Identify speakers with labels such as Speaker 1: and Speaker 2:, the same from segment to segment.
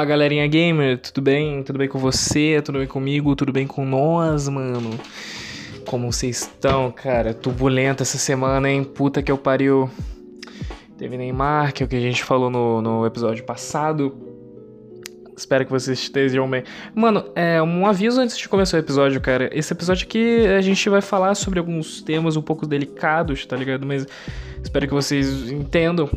Speaker 1: Opa, galerinha gamer, tudo bem? Tudo bem com você? Tudo bem comigo? Tudo bem com nós, mano? Como vocês estão, cara? Turbulenta essa semana, hein? Puta que eu pariu. Teve Neymar, que é o que a gente falou no, no episódio passado. Espero que vocês estejam bem. Mano, é um aviso antes de começar o episódio, cara. Esse episódio aqui a gente vai falar sobre alguns temas um pouco delicados, tá ligado? Mas espero que vocês entendam.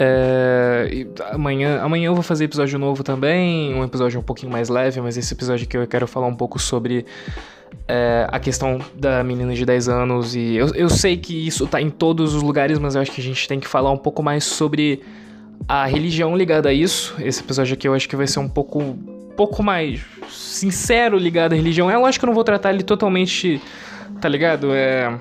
Speaker 1: É, amanhã, amanhã eu vou fazer episódio novo também, um episódio um pouquinho mais leve, mas esse episódio aqui eu quero falar um pouco sobre é, a questão da menina de 10 anos. E eu, eu sei que isso tá em todos os lugares, mas eu acho que a gente tem que falar um pouco mais sobre a religião ligada a isso. Esse episódio aqui eu acho que vai ser um pouco, pouco mais sincero ligado à religião. É lógico que eu não vou tratar ele totalmente, tá ligado? É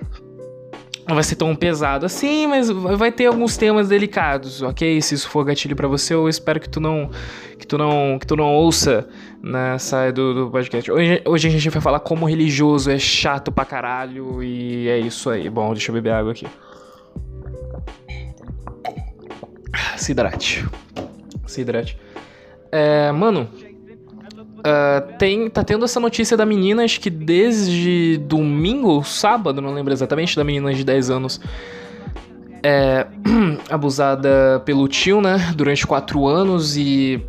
Speaker 1: não vai ser tão pesado assim, mas vai ter alguns temas delicados, ok? Se isso for gatilho para você, eu espero que tu não que tu não que tu não ouça nessa do, do podcast. Hoje, hoje a gente vai falar como religioso é chato pra caralho e é isso aí. Bom, deixa eu beber água aqui. Se hidrate. Se hidrate. É, mano, Uh, tem, tá tendo essa notícia da menina, acho que desde domingo, sábado, não lembro exatamente, da menina de 10 anos. É, abusada pelo tio, né? Durante 4 anos e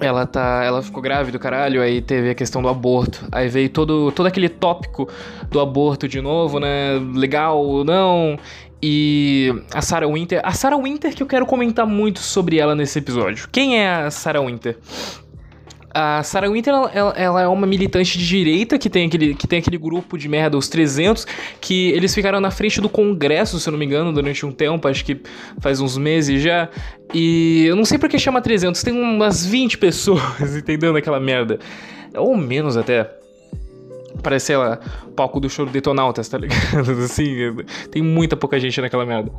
Speaker 1: ela tá. Ela ficou grávida, caralho, aí teve a questão do aborto. Aí veio todo, todo aquele tópico do aborto de novo, né? Legal ou não. E a Sarah Winter. A Sarah Winter que eu quero comentar muito sobre ela nesse episódio. Quem é a Sarah Winter? A Sarah Winter, ela, ela, é uma militante de direita que tem, aquele, que tem aquele grupo de merda, os 300, que eles ficaram na frente do Congresso, se eu não me engano, durante um tempo, acho que faz uns meses já. E eu não sei por que chama 300, tem umas 20 pessoas entendendo aquela merda. Ou menos até. Parece, sei lá, palco do show do Detonautas, tá ligado? Assim, tem muita pouca gente naquela merda.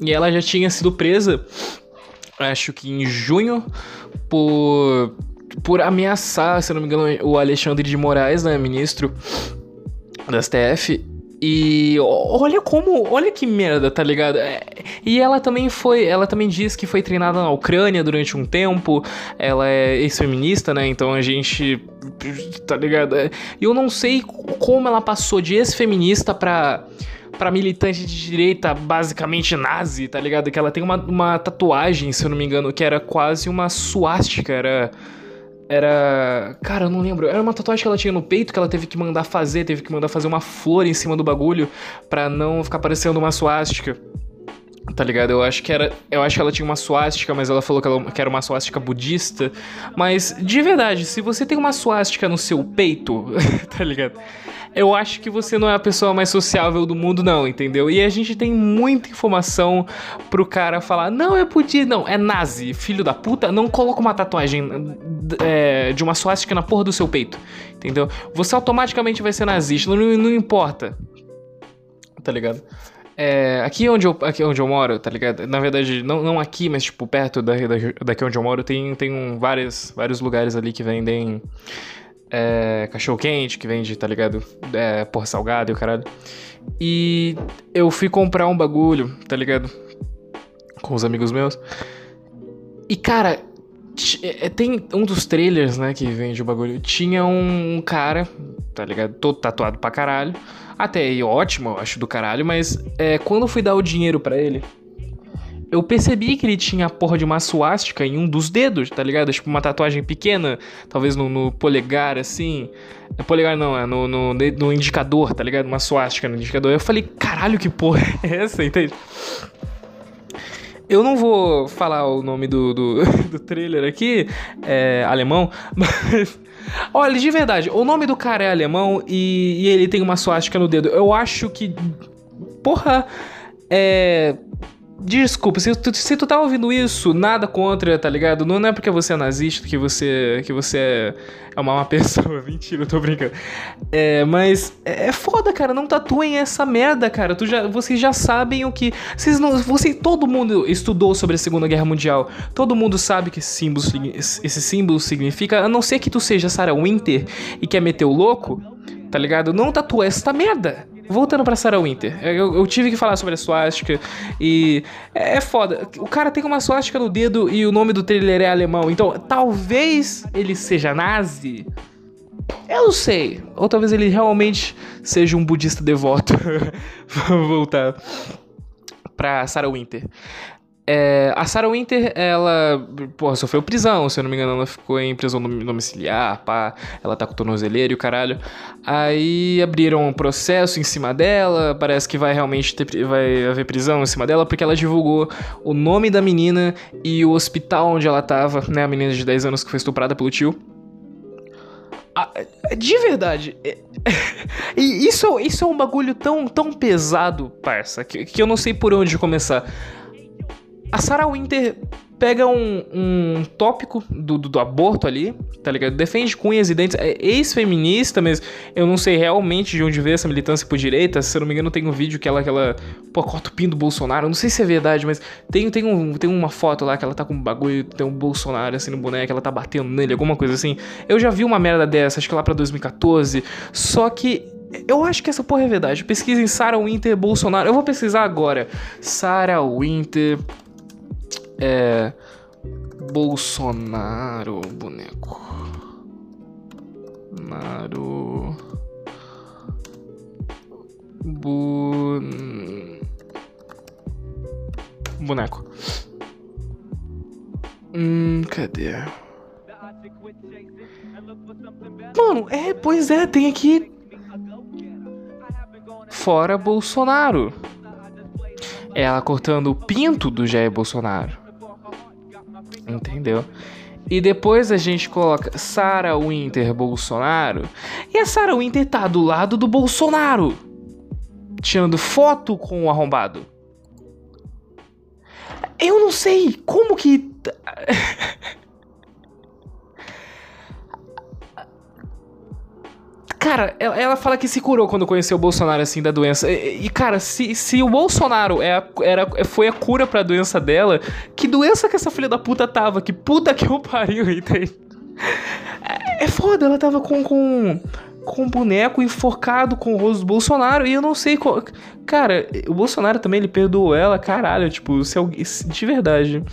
Speaker 1: E ela já tinha sido presa acho que em junho, por, por ameaçar, se não me engano, o Alexandre de Moraes, né, ministro da STF. E olha como, olha que merda, tá ligado? É, e ela também foi, ela também diz que foi treinada na Ucrânia durante um tempo. Ela é ex-feminista, né? Então a gente, tá ligado? É, eu não sei como ela passou de ex-feminista pra pra militante de direita basicamente nazi, tá ligado? Que ela tem uma, uma tatuagem, se eu não me engano, que era quase uma suástica, era. Era. Cara, eu não lembro. Era uma tatuagem que ela tinha no peito que ela teve que mandar fazer, teve que mandar fazer uma flor em cima do bagulho pra não ficar parecendo uma suástica. Tá ligado? Eu acho que era. Eu acho que ela tinha uma suástica, mas ela falou que, ela, que era uma suástica budista. Mas, de verdade, se você tem uma suástica no seu peito, tá ligado? Eu acho que você não é a pessoa mais sociável do mundo, não, entendeu? E a gente tem muita informação pro cara falar: não, é budista, não, é nazi, filho da puta, não coloca uma tatuagem é, de uma suástica na porra do seu peito, entendeu? Você automaticamente vai ser nazista, não, não importa. Tá ligado? É, aqui, onde eu, aqui onde eu moro, tá ligado? Na verdade, não, não aqui, mas tipo, perto da, da, daqui onde eu moro, tem, tem um, vários, vários lugares ali que vendem é, cachorro quente, que vende, tá ligado? É, porra salgada e o caralho. E eu fui comprar um bagulho, tá ligado? Com os amigos meus. E cara, é, tem um dos trailers, né, que vende o bagulho. Tinha um cara, tá ligado? Todo tatuado pra caralho até aí, ótimo, eu acho do caralho, mas é, quando eu fui dar o dinheiro para ele, eu percebi que ele tinha a porra de uma suástica em um dos dedos, tá ligado? Tipo uma tatuagem pequena, talvez no, no polegar, assim. No polegar não, é no, no, no, indicador, tá ligado? Uma suástica no indicador. Eu falei, caralho, que porra é essa, entende? Eu não vou falar o nome do, do, do trailer aqui, é alemão, mas Olha, de verdade, o nome do cara é alemão e, e ele tem uma suástica no dedo. Eu acho que. Porra. É. Desculpa, se tu, se tu tá ouvindo isso, nada contra, tá ligado? Não, não é porque você é nazista que você, que você é uma má pessoa. Mentira, eu tô brincando. É, mas é, é foda, cara. Não tatuem essa merda, cara. Tu já, vocês já sabem o que. Vocês não. Você, todo mundo estudou sobre a Segunda Guerra Mundial. Todo mundo sabe que esse símbolo, esse símbolo significa. A não ser que tu seja Sarah Winter e quer meter o louco, tá ligado? Não tatua essa merda. Voltando pra Sarah Winter, eu, eu, tive que falar sobre a suástica e é, é foda. O cara tem uma suástica no dedo e o nome do trailer é alemão, então talvez ele seja nazi. Eu não sei. Ou talvez ele realmente seja um budista devoto. Vamos voltar pra Sarah Winter. É, a Sarah Winter, ela, porra, sofreu prisão, se eu não me engano, ela ficou em prisão domiciliar, pá, ela tá com tornozeleiro e o caralho. Aí abriram um processo em cima dela, parece que vai realmente ter, vai haver prisão em cima dela, porque ela divulgou o nome da menina e o hospital onde ela tava, né, a menina de 10 anos que foi estuprada pelo tio. Ah, de verdade, é, isso, isso é um bagulho tão, tão pesado, parça, que, que eu não sei por onde começar a Sarah Winter pega um, um tópico do, do, do, aborto ali, tá ligado? Defende com unhas e dentes, é ex-feminista, mas eu não sei realmente de onde veio essa militância por direita. Se eu não me engano, tem um vídeo que ela, que ela pô, corta o pin do Bolsonaro. Eu não sei se é verdade, mas tem, tem, um, tem uma foto lá que ela tá com um bagulho, tem um Bolsonaro assim no boneco, ela tá batendo nele, alguma coisa assim. Eu já vi uma merda dessa, acho que lá pra 2014. Só que eu acho que essa porra é verdade. Pesquisem Sarah Winter Bolsonaro. Eu vou pesquisar agora. Sarah Winter é. Bolsonaro, boneco. Naro. Bu... Boneco. Hum, cadê? Mano, é, pois é, tem aqui. Fora Bolsonaro. Ela cortando o pinto do Jair Bolsonaro. Entendeu? E depois a gente coloca Sarah Winter Bolsonaro. E a Sarah Winter tá do lado do Bolsonaro. Tirando foto com o arrombado. Eu não sei como que. Cara, ela, ela, fala que se curou quando conheceu o Bolsonaro, assim, da doença. E, e cara, se, se o Bolsonaro é a, era, foi a cura pra doença dela, que doença que essa filha da puta tava? Que puta que eu pariu, entende? É, é foda, ela tava com, com, com um boneco enforcado com o rosto do Bolsonaro e eu não sei qual. Cara, o Bolsonaro também, ele perdoou ela, caralho, tipo, se, de verdade.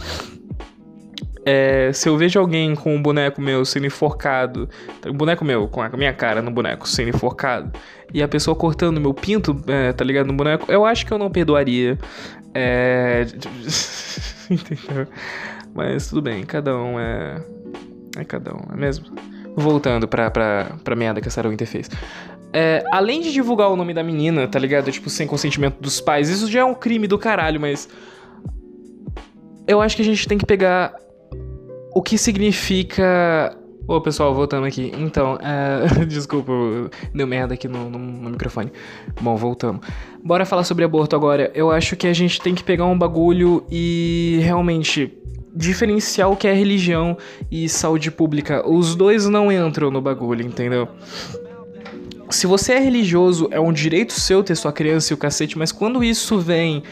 Speaker 1: É, se eu vejo alguém com um boneco meu sendo enforcado, boneco meu, com a minha cara no boneco sendo enforcado, e a pessoa cortando meu pinto, é, tá ligado, no boneco, eu acho que eu não perdoaria. É. Entendeu? Mas tudo bem, cada um é. É cada um, é mesmo? Voltando pra, pra, pra merda que a Sarah Winter fez. É, além de divulgar o nome da menina, tá ligado? Tipo, sem consentimento dos pais, isso já é um crime do caralho, mas. Eu acho que a gente tem que pegar o que significa. Ô, pessoal, voltando aqui. Então, é... desculpa, deu merda aqui no, no, no, microfone. Bom, voltamos. Bora falar sobre aborto agora. Eu acho que a gente tem que pegar um bagulho e realmente diferenciar o que é religião e saúde pública. Os dois não entram no bagulho, entendeu? Se você é religioso, é um direito seu ter sua criança e o cacete, mas quando isso vem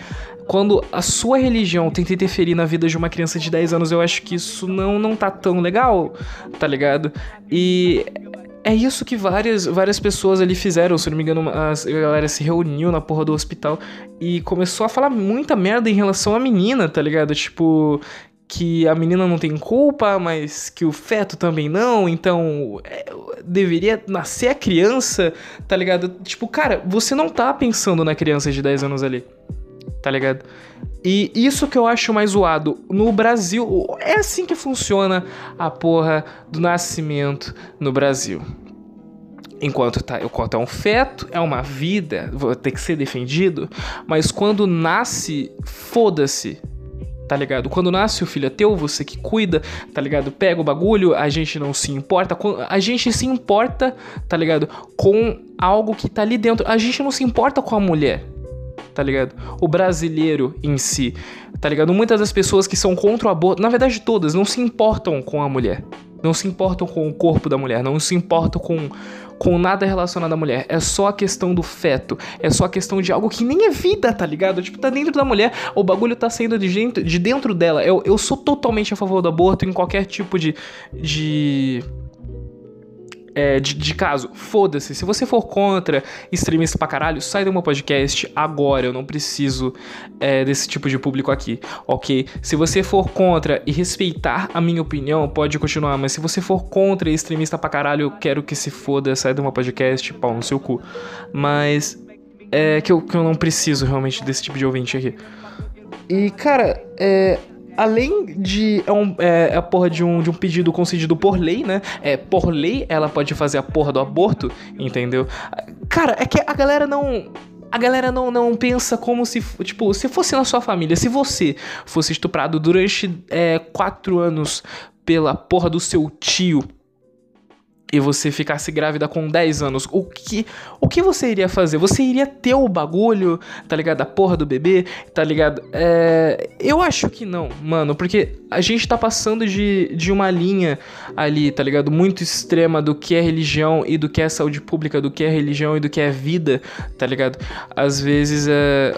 Speaker 1: quando a sua religião tenta interferir na vida de uma criança de 10 anos, eu acho que isso não, não tá tão legal, tá ligado? E é isso que várias, várias pessoas ali fizeram. Se não me engano, a galera se reuniu na porra do hospital e começou a falar muita merda em relação à menina, tá ligado? Tipo, que a menina não tem culpa, mas que o feto também não, então é, deveria nascer a criança, tá ligado? Tipo, cara, você não tá pensando na criança de 10 anos ali tá ligado? E isso que eu acho mais zoado. No Brasil, é assim que funciona a porra do nascimento no Brasil. Enquanto, tá, enquanto é um feto, é uma vida, vai ter que ser defendido. Mas quando nasce, foda-se, tá ligado? Quando nasce o filho é teu, você que cuida, tá ligado? Pega o bagulho, a gente não se importa. A gente se importa, tá ligado? Com algo que tá ali dentro. A gente não se importa com a mulher tá ligado? O brasileiro em si, tá ligado? Muitas das pessoas que são contra o aborto, na verdade todas, não se importam com a mulher. Não se importam com o corpo da mulher, não se importam com, com nada relacionado à mulher. É só a questão do feto. É só a questão de algo que nem é vida, tá ligado? Tipo, tá dentro da mulher, o bagulho tá saindo de dentro, de dentro dela. Eu, eu sou totalmente a favor do aborto em qualquer tipo de. de é, de, de, caso, foda-se. Se você for contra extremista pra caralho, sai do meu podcast agora. Eu não preciso é, desse tipo de público aqui, ok? Se você for contra e respeitar a minha opinião, pode continuar. Mas se você for contra extremista pra caralho, eu quero que se foda, sai do meu podcast, pau no seu cu. Mas é que eu, que eu não preciso realmente desse tipo de ouvinte aqui. E, cara, é, além de. É, um, é, a porra de um, de um pedido concedido por lei, né? É, por lei, ela pode fazer a porra do aborto, entendeu? Cara, é que a galera não. A galera não, não pensa como se, tipo, se fosse na sua família, se você fosse estuprado durante é, quatro anos pela porra do seu tio, e você ficasse grávida com 10 anos, o que, o que você iria fazer? Você iria ter o bagulho, tá ligado? A porra do bebê, tá ligado? É, eu acho que não, mano, porque a gente tá passando de, de uma linha ali, tá ligado? Muito extrema do que é religião e do que é saúde pública, do que é religião e do que é vida, tá ligado? Às vezes é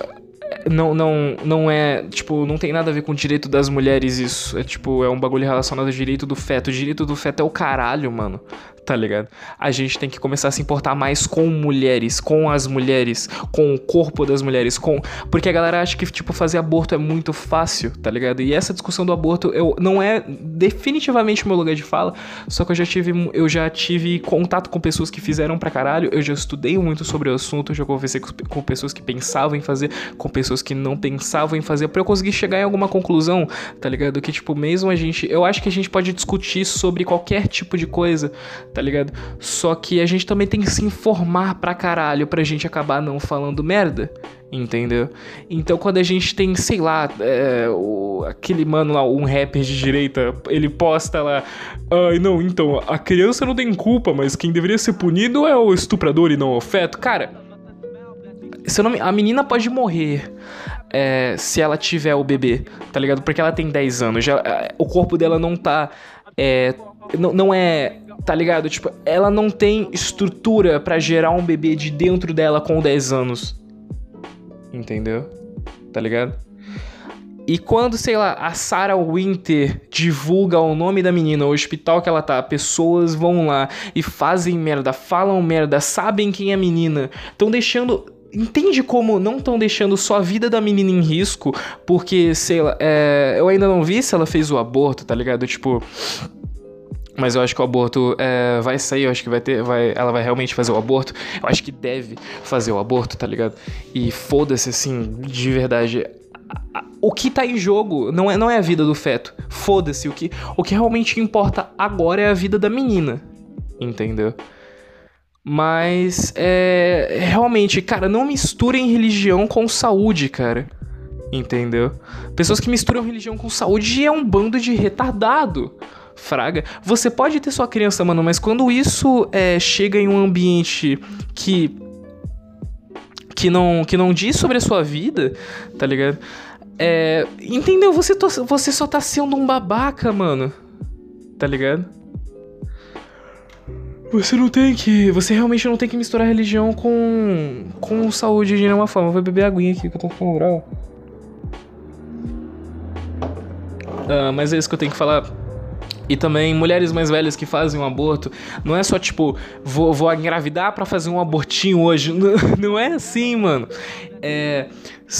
Speaker 1: não, não, não é, tipo, não tem nada a ver com o direito das mulheres isso. É tipo, é um bagulho relacionado ao direito do feto. O direito do feto é o caralho, mano tá ligado? A gente tem que começar a se importar mais com mulheres, com as mulheres, com o corpo das mulheres, com. Porque a galera acha que, tipo, fazer aborto é muito fácil, tá ligado? E essa discussão do aborto eu, não é definitivamente meu lugar de fala, só que eu já tive, eu já tive contato com pessoas que fizeram pra caralho, eu já estudei muito sobre o assunto, eu já conversei com, com pessoas que pensavam em fazer, com pessoas que não pensavam em fazer, pra eu conseguir chegar em alguma conclusão, tá ligado? Que, tipo, mesmo a gente. Eu acho que a gente pode discutir sobre qualquer tipo de coisa, tá ligado? Só que a gente também tem que se informar pra caralho pra gente acabar não falando merda, entendeu? Então quando a gente tem, sei lá, é, o, aquele mano lá, um rapper de direita, ele posta lá, ai não, então, a criança não tem culpa, mas quem deveria ser punido é o estuprador e não o feto. Cara, se não, a menina pode morrer é, se ela tiver o bebê, tá ligado? Porque ela tem 10 anos, já, é, o corpo dela não tá. É, não, não é tá ligado? Tipo, ela não tem estrutura para gerar um bebê de dentro dela com 10 anos. Entendeu? Tá ligado? E quando, sei lá, a Sarah Winter divulga o nome da menina, o hospital que ela tá, pessoas vão lá e fazem merda, falam merda, sabem quem é a menina, estão deixando entende como não estão deixando só a vida da menina em risco, porque, sei lá, é, eu ainda não vi se ela fez o aborto, tá ligado? Tipo, mas eu acho que o aborto é, vai sair, eu acho que vai ter. Vai, ela vai realmente fazer o aborto. Eu acho que deve fazer o aborto, tá ligado? E foda-se, assim, de verdade. O que tá em jogo não é, não é a vida do feto. Foda-se. O que, o que realmente importa agora é a vida da menina. Entendeu? Mas é. Realmente, cara, não misturem religião com saúde, cara. Entendeu? Pessoas que misturam religião com saúde é um bando de retardado. Fraga. Você pode ter sua criança, mano, mas quando isso é, chega em um ambiente que. que não, que não diz sobre a sua vida, tá ligado? É, entendeu? Você, to, você só tá sendo um babaca, mano. Tá ligado? Você não tem que. Você realmente não tem que misturar religião com. com saúde de nenhuma forma. Eu vou beber aguinha aqui que eu tô com moral. Uh, mas é isso que eu tenho que falar e também mulheres mais velhas que fazem um aborto. Não é só tipo, vou, vou engravidar para fazer um abortinho hoje. Não, não é assim, mano. É,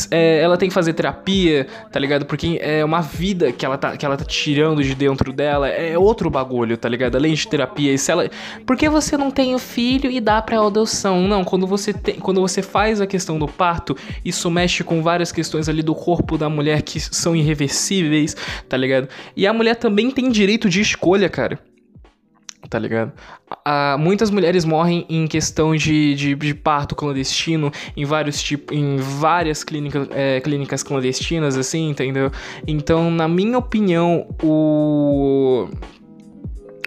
Speaker 1: é, ela tem que fazer terapia, tá ligado? Porque é uma vida que ela, tá, que ela tá tirando de dentro dela. É outro bagulho, tá ligado? Além de terapia. E se ela. Por que você não tem o filho e dá pra adoção? Não, quando você, tem, quando você faz a questão do parto, isso mexe com várias questões ali do corpo da mulher que são irreversíveis, tá ligado? E a mulher também tem direito de escolha, cara tá ligado? Ah, muitas mulheres morrem em questão de, de, de, parto clandestino em vários tipos, em várias clínicas, é, clínicas clandestinas, assim, entendeu? Então, na minha opinião, o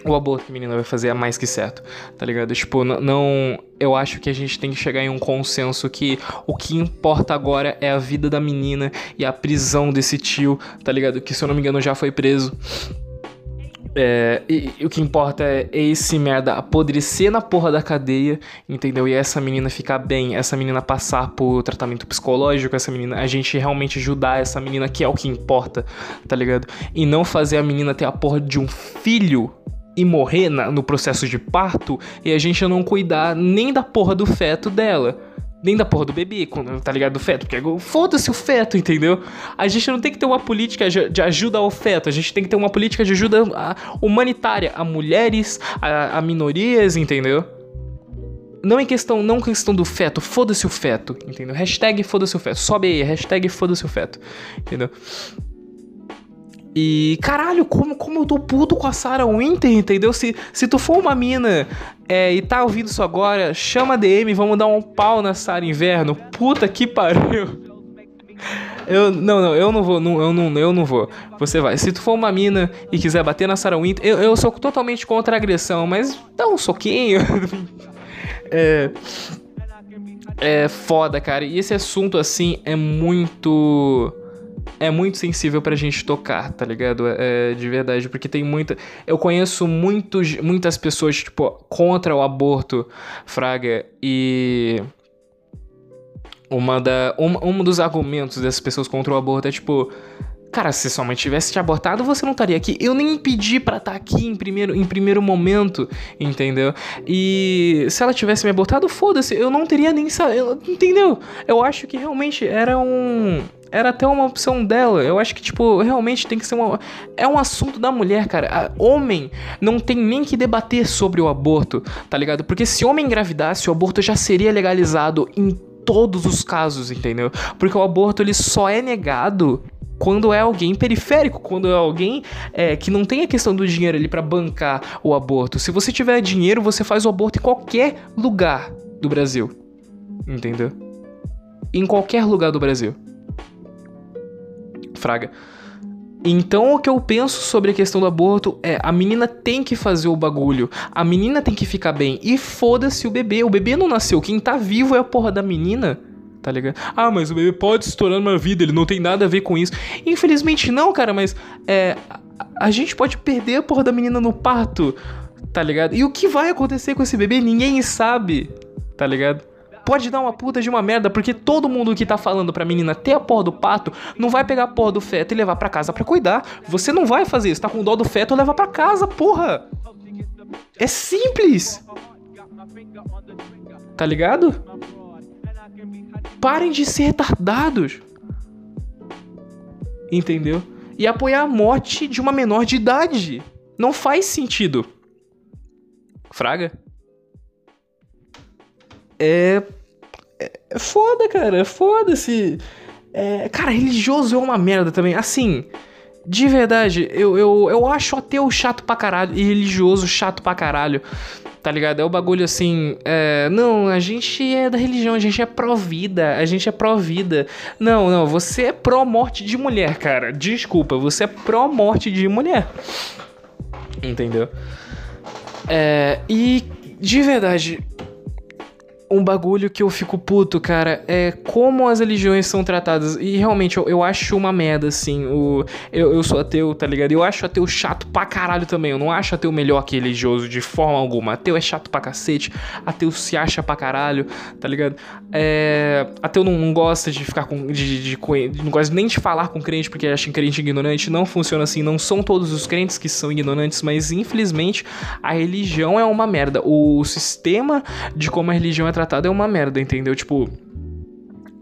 Speaker 1: o aborto menina vai fazer é mais que certo, tá ligado? Tipo, não. Eu acho que a gente tem que chegar em um consenso que o que importa agora é a vida da menina e a prisão desse tio, tá ligado? Que se eu não me engano já foi preso. É, e, e, o que importa é esse merda apodrecer na porra da cadeia, entendeu? E essa menina ficar bem, essa menina passar por tratamento psicológico, essa menina, a gente realmente ajudar essa menina, que é o que importa, tá ligado? E não fazer a menina ter a porra de um filho e morrer na, no processo de parto e a gente não cuidar nem da porra do feto dela. Nem da porra do bebê, tá ligado? Do feto. Porque foda-se o feto, entendeu? A gente não tem que ter uma política de ajuda ao feto. A gente tem que ter uma política de ajuda humanitária a mulheres, a, a minorias, entendeu? Não em questão, não questão do feto, foda-se o feto, entendeu? Hashtag foda-se o feto. Sobe aí, hashtag foda-se o feto, entendeu? E, caralho, como, como eu tô puto com a Sarah Winter, entendeu? Se, se tu for uma mina é, e tá ouvindo isso agora, chama a DM, vamos dar um pau na Sarah Inverno. Puta que pariu. Eu, não, não, eu não vou, não, eu, não, eu não vou. Você vai. Se tu for uma mina e quiser bater na Sarah Winter, eu, eu sou totalmente contra a agressão, mas dá um soquinho. é. É foda, cara. E esse assunto, assim, é muito é muito sensível pra gente tocar, tá ligado? É, de verdade, porque tem muita. Eu conheço muitos, muitas pessoas, tipo, contra o aborto, Fraga, e. Uma da, um, um dos argumentos dessas pessoas contra o aborto é tipo. Cara, se sua mãe tivesse te abortado, você não estaria aqui. Eu nem pedi para estar tá aqui em primeiro, em primeiro momento, entendeu? E se ela tivesse me abortado, foda-se, eu não teria nem. Entendeu? Eu acho que realmente era um era até uma opção dela. Eu acho que, tipo, realmente tem que ser uma. É um assunto da mulher, cara. A homem não tem nem que debater sobre o aborto, tá ligado? Porque se homem engravidasse, o aborto já seria legalizado em todos os casos, entendeu? Porque o aborto ele só é negado quando é alguém periférico, quando é alguém é, que não tem a questão do dinheiro ali para bancar o aborto. Se você tiver dinheiro, você faz o aborto em qualquer lugar do Brasil, entendeu? Em qualquer lugar do Brasil. Fraga. Então o que eu penso sobre a questão do aborto é a menina tem que fazer o bagulho, a menina tem que ficar bem e foda-se o bebê, o bebê não nasceu, quem tá vivo é a porra da menina. Tá ligado? Ah, mas o bebê pode se tornar uma vida, ele não tem nada a ver com isso. Infelizmente não, cara, mas é, a gente pode perder a porra da menina no parto, tá ligado? E o que vai acontecer com esse bebê, ninguém sabe, tá ligado? Pode dar uma puta de uma merda, porque todo mundo que tá falando pra menina ter a porra do pato não vai pegar a porra do feto e levar pra casa pra cuidar. Você não vai fazer isso, tá com dó do feto, leva pra casa, porra. É simples. Tá ligado? Parem de ser retardados. Entendeu? E apoiar a morte de uma menor de idade. Não faz sentido. Fraga? É é foda, cara. É foda se. É, cara, religioso é uma merda também. Assim, de verdade, eu, eu, eu acho ateu chato pra caralho e religioso chato pra caralho. Tá ligado? É o bagulho assim. É, não, a gente é da religião, a gente é pró-vida, a gente é pró-vida. Não, não, você é pró-morte de mulher, cara. Desculpa, você é pró-morte de mulher. Entendeu? É, e de verdade, um bagulho que eu fico puto, cara, é como as religiões são tratadas. E realmente, eu, eu acho uma merda, assim. O, eu, eu sou ateu, tá ligado? Eu acho ateu chato pra caralho também. Eu não acho ateu melhor que religioso de forma alguma. Ateu é chato pra cacete. Ateu se acha pra caralho, tá ligado? É, ateu não, não gosta de ficar com. De, de, de, não gosta nem de falar com crente porque acha crente ignorante. Não funciona assim. Não são todos os crentes que são ignorantes, mas infelizmente a religião é uma merda. O sistema de como a religião é tratado é uma merda, entendeu? Tipo,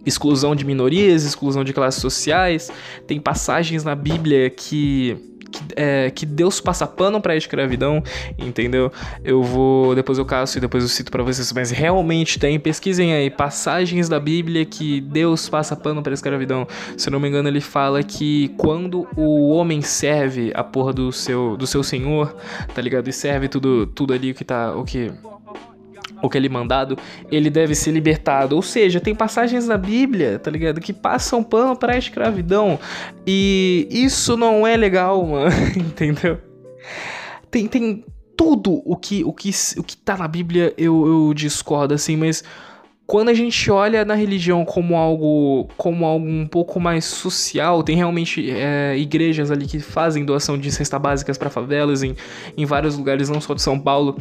Speaker 1: exclusão de minorias, exclusão de classes sociais. Tem passagens na Bíblia que que, é, que Deus passa pano pra escravidão, entendeu? Eu vou. Depois eu caço e depois eu cito para vocês, mas realmente tem, pesquisem aí, passagens da Bíblia que Deus passa pano pra escravidão. Se não me engano, ele fala que quando o homem serve a porra do seu, do seu senhor, tá ligado? E serve tudo, tudo ali que tá. O que ou que ele mandado, ele deve ser libertado. Ou seja, tem passagens na Bíblia, tá ligado? Que passam pano pra escravidão. E isso não é legal, mano. Entendeu? Tem, tem tudo o que, o, que, o que tá na Bíblia eu, eu discordo, assim, mas quando a gente olha na religião como algo como algo um pouco mais social, tem realmente é, igrejas ali que fazem doação de cesta básicas para favelas em, em vários lugares, não só de São Paulo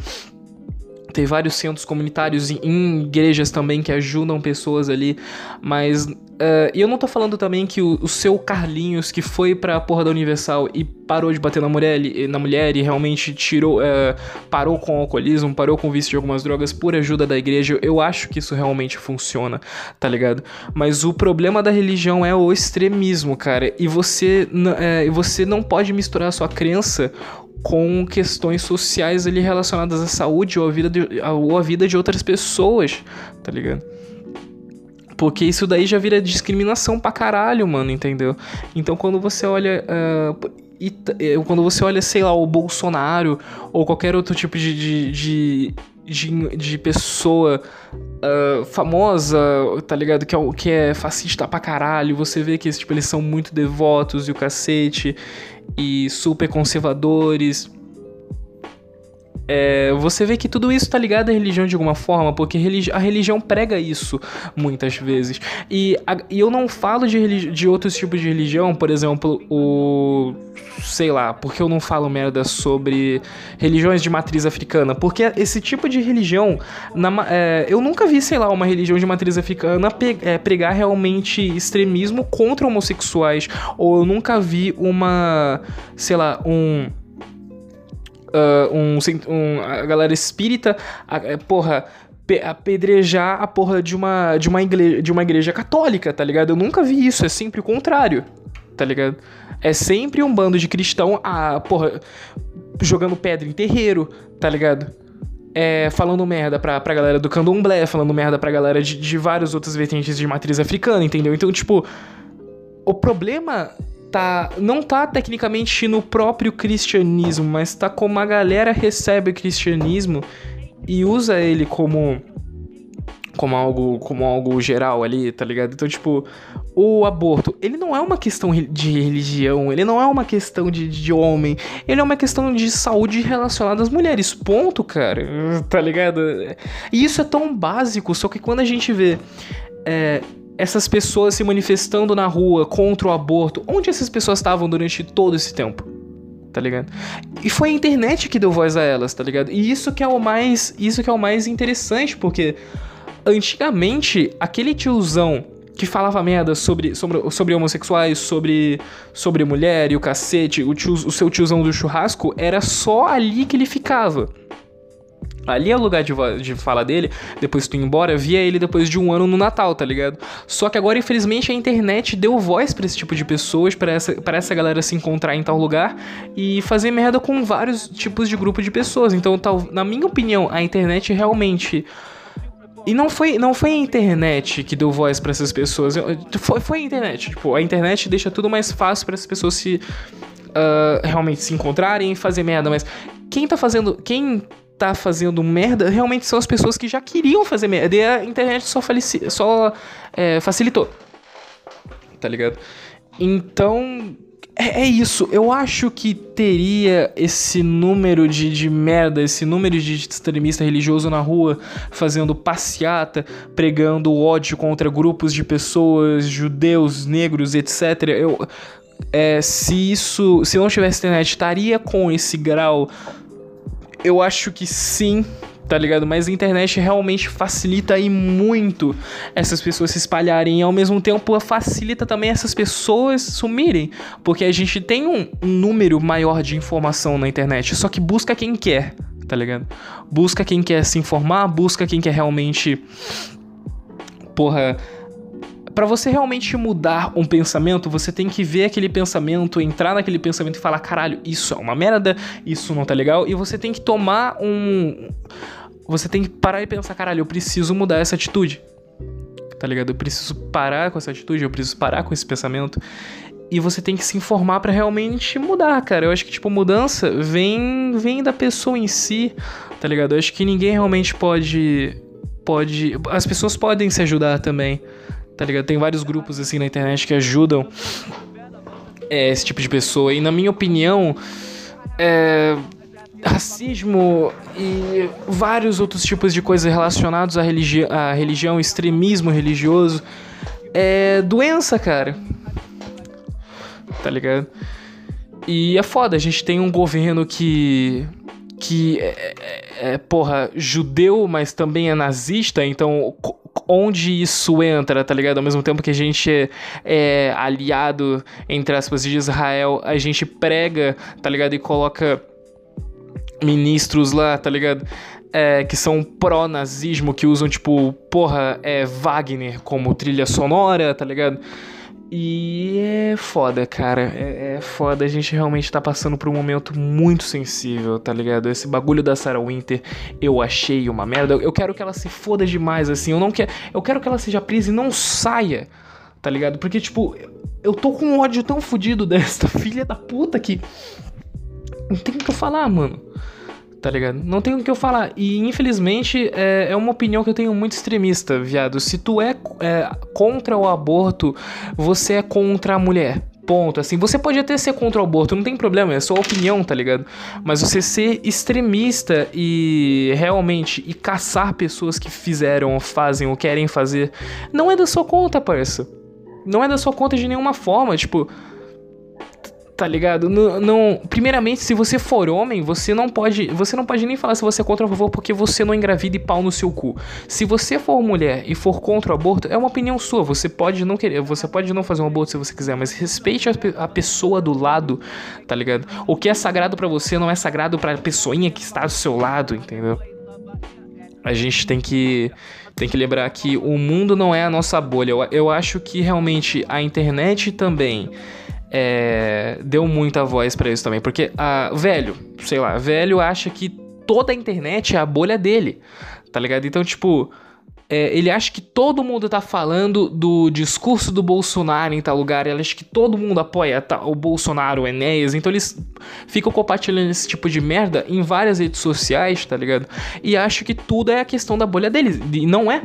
Speaker 1: tem vários centros comunitários em igrejas também que ajudam pessoas ali, mas Uh, e eu não tô falando também que o, o, seu Carlinhos, que foi pra porra da Universal e parou de bater na mulher, na mulher e realmente tirou, uh, parou com o alcoolismo, parou com o vício de algumas drogas por ajuda da igreja, eu acho que isso realmente funciona, tá ligado? Mas o problema da religião é o extremismo, cara, e você, uh, você não pode misturar a sua crença com questões sociais ali relacionadas à saúde ou à vida de, ou à vida de outras pessoas, tá ligado? Porque isso daí já vira discriminação pra caralho, mano, entendeu? Então quando você olha. Uh, quando você olha, sei lá, o Bolsonaro ou qualquer outro tipo de, de, de de, de, pessoa uh, famosa, tá ligado? Que é, que é fascista pra caralho. Você vê que tipo, eles são muito devotos e o cacete, e super conservadores é, você vê que tudo isso tá ligado à religião de alguma forma, porque a religião prega isso muitas vezes. E, a, e eu não falo de, de outros tipos de religião, por exemplo, o. Sei lá, porque eu não falo merda sobre religiões de matriz africana? Porque esse tipo de religião, na, é, eu nunca vi, sei lá, uma religião de matriz africana pe, é, pregar realmente extremismo contra homossexuais, ou eu nunca vi uma, sei lá, um uh, um, um, a galera espírita, a, é, porra, apedrejar a porra de uma, de, uma igreja, de uma igreja católica, tá ligado? Eu nunca vi isso, é sempre o contrário, tá ligado? É sempre um bando de cristão, a, porra, jogando pedra em terreiro, tá ligado? É, falando merda pra, pra galera do candomblé, falando merda pra galera de, de várias outras vertentes de matriz africana, entendeu? Então, tipo, o problema tá não tá tecnicamente no próprio cristianismo, mas tá como a galera recebe o cristianismo e usa ele como como algo como algo geral ali, tá ligado? Então, tipo, o aborto, ele não é uma questão de religião, ele não é uma questão de, de homem, ele é uma questão de saúde relacionada às mulheres, ponto, cara, tá ligado? E isso é tão básico, só que quando a gente vê é, essas pessoas se manifestando na rua contra o aborto, onde essas pessoas estavam durante todo esse tempo? Tá ligado? E foi a internet que deu voz a elas, tá ligado? E isso que é o mais, isso que é o mais interessante, porque antigamente aquele tiozão que falava merda sobre, sobre, sobre homossexuais, sobre, sobre mulher e o cacete, o, tio, o seu tiozão do churrasco, era só ali que ele ficava. Ali é o lugar de, de fala dele, depois tu ir embora, via ele depois de um ano no Natal, tá ligado? Só que agora, infelizmente, a internet deu voz para esse tipo de pessoas, para essa, pra essa galera se encontrar em tal lugar e fazer merda com vários tipos de grupo de pessoas. Então, tal, na minha opinião, a internet realmente. E não foi, não foi a internet que deu voz para essas pessoas. Foi, foi a internet. Tipo, a internet deixa tudo mais fácil para essas pessoas se. Uh, realmente se encontrarem e fazer merda. Mas quem tá fazendo. Quem tá fazendo merda realmente são as pessoas que já queriam fazer merda. E a internet só, falici só é, facilitou. Tá ligado? Então. É, é, isso. Eu acho que teria esse número de, de merda, esse número de extremista religioso na rua, fazendo passeata, pregando ódio contra grupos de pessoas, judeus, negros, etc. Eu. É, se isso. Se não tivesse internet, estaria com esse grau eu acho que sim, tá ligado? Mas a internet realmente facilita aí muito essas pessoas se espalharem e ao mesmo tempo facilita também essas pessoas sumirem, porque a gente tem um, número maior de informação na internet, só que busca quem quer, tá ligado? Busca quem quer se informar, busca quem quer realmente porra para você realmente mudar um pensamento, você tem que ver aquele pensamento, entrar naquele pensamento e falar: caralho, isso é uma merda, isso não tá legal, e você tem que tomar um. Você tem que parar e pensar: caralho, eu preciso mudar essa atitude. Tá ligado? Eu preciso parar com essa atitude, eu preciso parar com esse pensamento. E você tem que se informar para realmente mudar, cara. Eu acho que, tipo, mudança vem, vem da pessoa em si, tá ligado? Eu acho que ninguém realmente pode. Pode. As pessoas podem se ajudar também tá ligado? Tem vários grupos assim na internet que ajudam é, esse tipo de pessoa. E na minha opinião, é, racismo e vários outros tipos de coisas relacionados à, religi à religião, extremismo religioso, é doença, cara. Tá ligado? E é foda, a gente tem um governo que que é, é, é, porra, judeu, mas também é nazista, então onde isso entra, tá ligado? Ao mesmo tempo que a gente é, é aliado, entre aspas, de Israel, a gente prega, tá ligado? E coloca ministros lá, tá ligado? É, que são pró-nazismo, que usam, tipo, porra, é Wagner como trilha sonora, tá ligado? E é foda, cara. É, é, foda. A gente realmente tá passando por um momento muito sensível, tá ligado? Esse bagulho da Sarah Winter eu achei uma merda. Eu quero que ela se foda demais, assim. Eu não quero. Eu quero que ela seja presa e não saia, tá ligado? Porque, tipo, eu tô com um ódio tão fodido desta filha da puta que. Não tem o que eu falar, mano tá ligado? Não tem o que eu falar. E infelizmente é, é uma opinião que eu tenho muito extremista, viado. Se tu é, é contra o aborto, você é contra a mulher. Ponto. Assim, você pode até ser contra o aborto, não tem problema, é sua opinião, tá ligado? Mas você ser extremista e realmente e caçar pessoas que fizeram, fazem ou querem fazer, não é da sua conta, parça. Não é da sua conta de nenhuma forma, tipo, Tá ligado? Não, não, primeiramente, se você for homem, você não pode, você não pode nem falar se você é contra ou a favor porque você não engravida e pau no seu cu. Se você for mulher e for contra o aborto, é uma opinião sua. Você pode não querer, você pode não fazer um aborto se você quiser, mas respeite a, a pessoa do lado, tá ligado? O que é sagrado para você não é sagrado para a pessoinha que está do seu lado, entendeu? A gente tem que tem que lembrar que o mundo não é a nossa bolha. Eu, eu acho que realmente a internet também é, deu muita voz para isso também. Porque, a, velho, sei lá, velho acha que toda a internet é a bolha dele, tá ligado? Então, tipo, é, ele acha que todo mundo tá falando do discurso do Bolsonaro em tal lugar, ele acha que todo mundo apoia o Bolsonaro, o Enéas, então eles ficam compartilhando esse tipo de merda em várias redes sociais, tá ligado? E acho que tudo é a questão da bolha deles, e não é,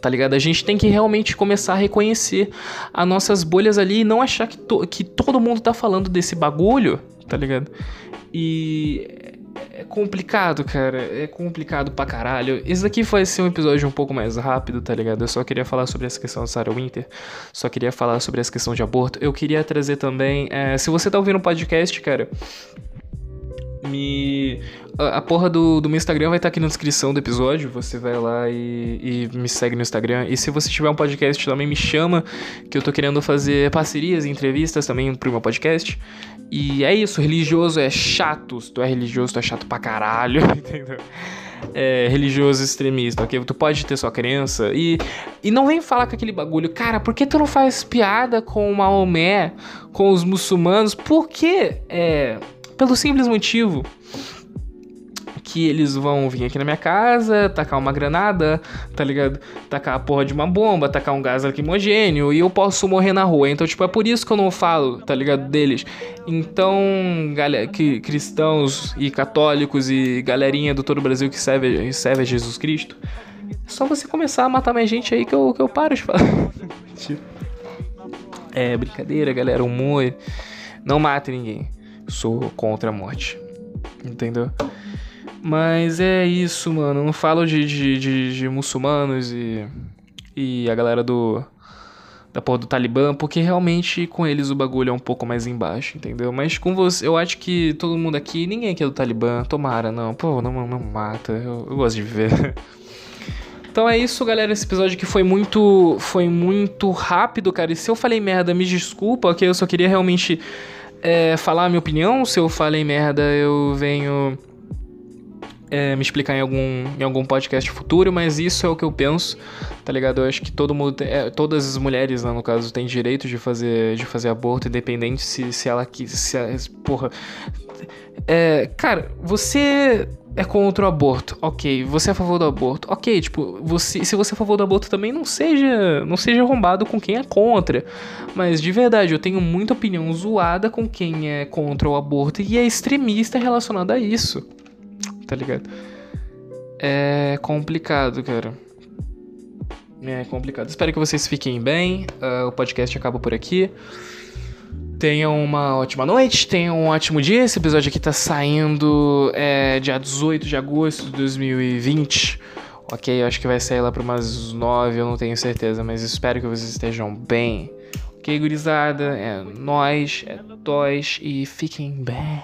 Speaker 1: Tá ligado? A gente tem que realmente começar a reconhecer as nossas bolhas ali e não achar que, to que todo mundo tá falando desse bagulho, tá ligado? E é complicado, cara. É complicado pra caralho. Esse daqui vai ser um episódio um pouco mais rápido, tá ligado? Eu só queria falar sobre essa questão da Sarah Winter. Só queria falar sobre essa questão de aborto. Eu queria trazer também. É, se você tá ouvindo o um podcast, cara me. A, porra do, do meu Instagram vai estar tá aqui na descrição do episódio. Você vai lá e, e me segue no Instagram. E se você tiver um podcast também, me chama, que eu tô querendo fazer parcerias e entrevistas também pro meu podcast. E é isso, religioso é chato. Se tu é religioso, tu é chato pra caralho, entendeu? É, religioso extremista, ok? Tu pode ter sua crença e, e não vem falar com aquele bagulho, cara, por que tu não faz piada com o Maomé, com os muçulmanos? Por que é pelo simples motivo que eles vão vir aqui na minha casa, tacar uma granada, tá ligado? Tacar a porra de uma bomba, tacar um gás lacrimogênio e eu posso morrer na rua. Então, tipo, é por isso que eu não falo, tá ligado? Deles. Então, galera, que, cristãos e católicos e galerinha do todo o Brasil que serve, serve a Jesus Cristo, é só você começar a matar mais gente aí que eu, que eu paro de falar. é brincadeira, galera, humor. Não mate ninguém sou contra a morte. Entendeu? Mas é isso, mano. Não falo de, de, de, de muçulmanos e, e a galera do. Da porra do Talibã, porque realmente com eles o bagulho é um pouco mais embaixo, entendeu? Mas com você, eu acho que todo mundo aqui, ninguém aqui é do Talibã, tomara, não. Pô, não, não mata, eu, eu gosto de viver. Então é isso, galera. Esse episódio aqui foi muito. Foi muito rápido, cara. E se eu falei merda, me desculpa, ok? Eu só queria realmente é, falar a minha opinião. Se eu falei merda, eu venho é, me explicar em algum, em algum podcast futuro, mas isso é o que eu penso, tá ligado? Eu acho que todo mundo, é, todas as mulheres, né, no caso, têm direito de fazer, de fazer aborto, independente se, se ela quis, se, porra. É, cara, você é contra o aborto, ok. Você é a favor do aborto, ok. Tipo, você, se você é a favor do aborto também, não seja, não seja arrombado com quem é contra. Mas de verdade, eu tenho muita opinião zoada com quem é contra o aborto e é extremista relacionado a isso. Tá ligado? É complicado, cara. É complicado. Espero que vocês fiquem bem. Uh, o podcast acaba por aqui. Tenham uma ótima noite, tenham um ótimo dia. Esse episódio aqui tá saindo é, dia 18 de agosto de 2020. Ok, eu acho que vai sair lá para umas 9, eu não tenho certeza, mas espero que vocês estejam bem. Ok, gurizada, é nós, é nós e fiquem bem.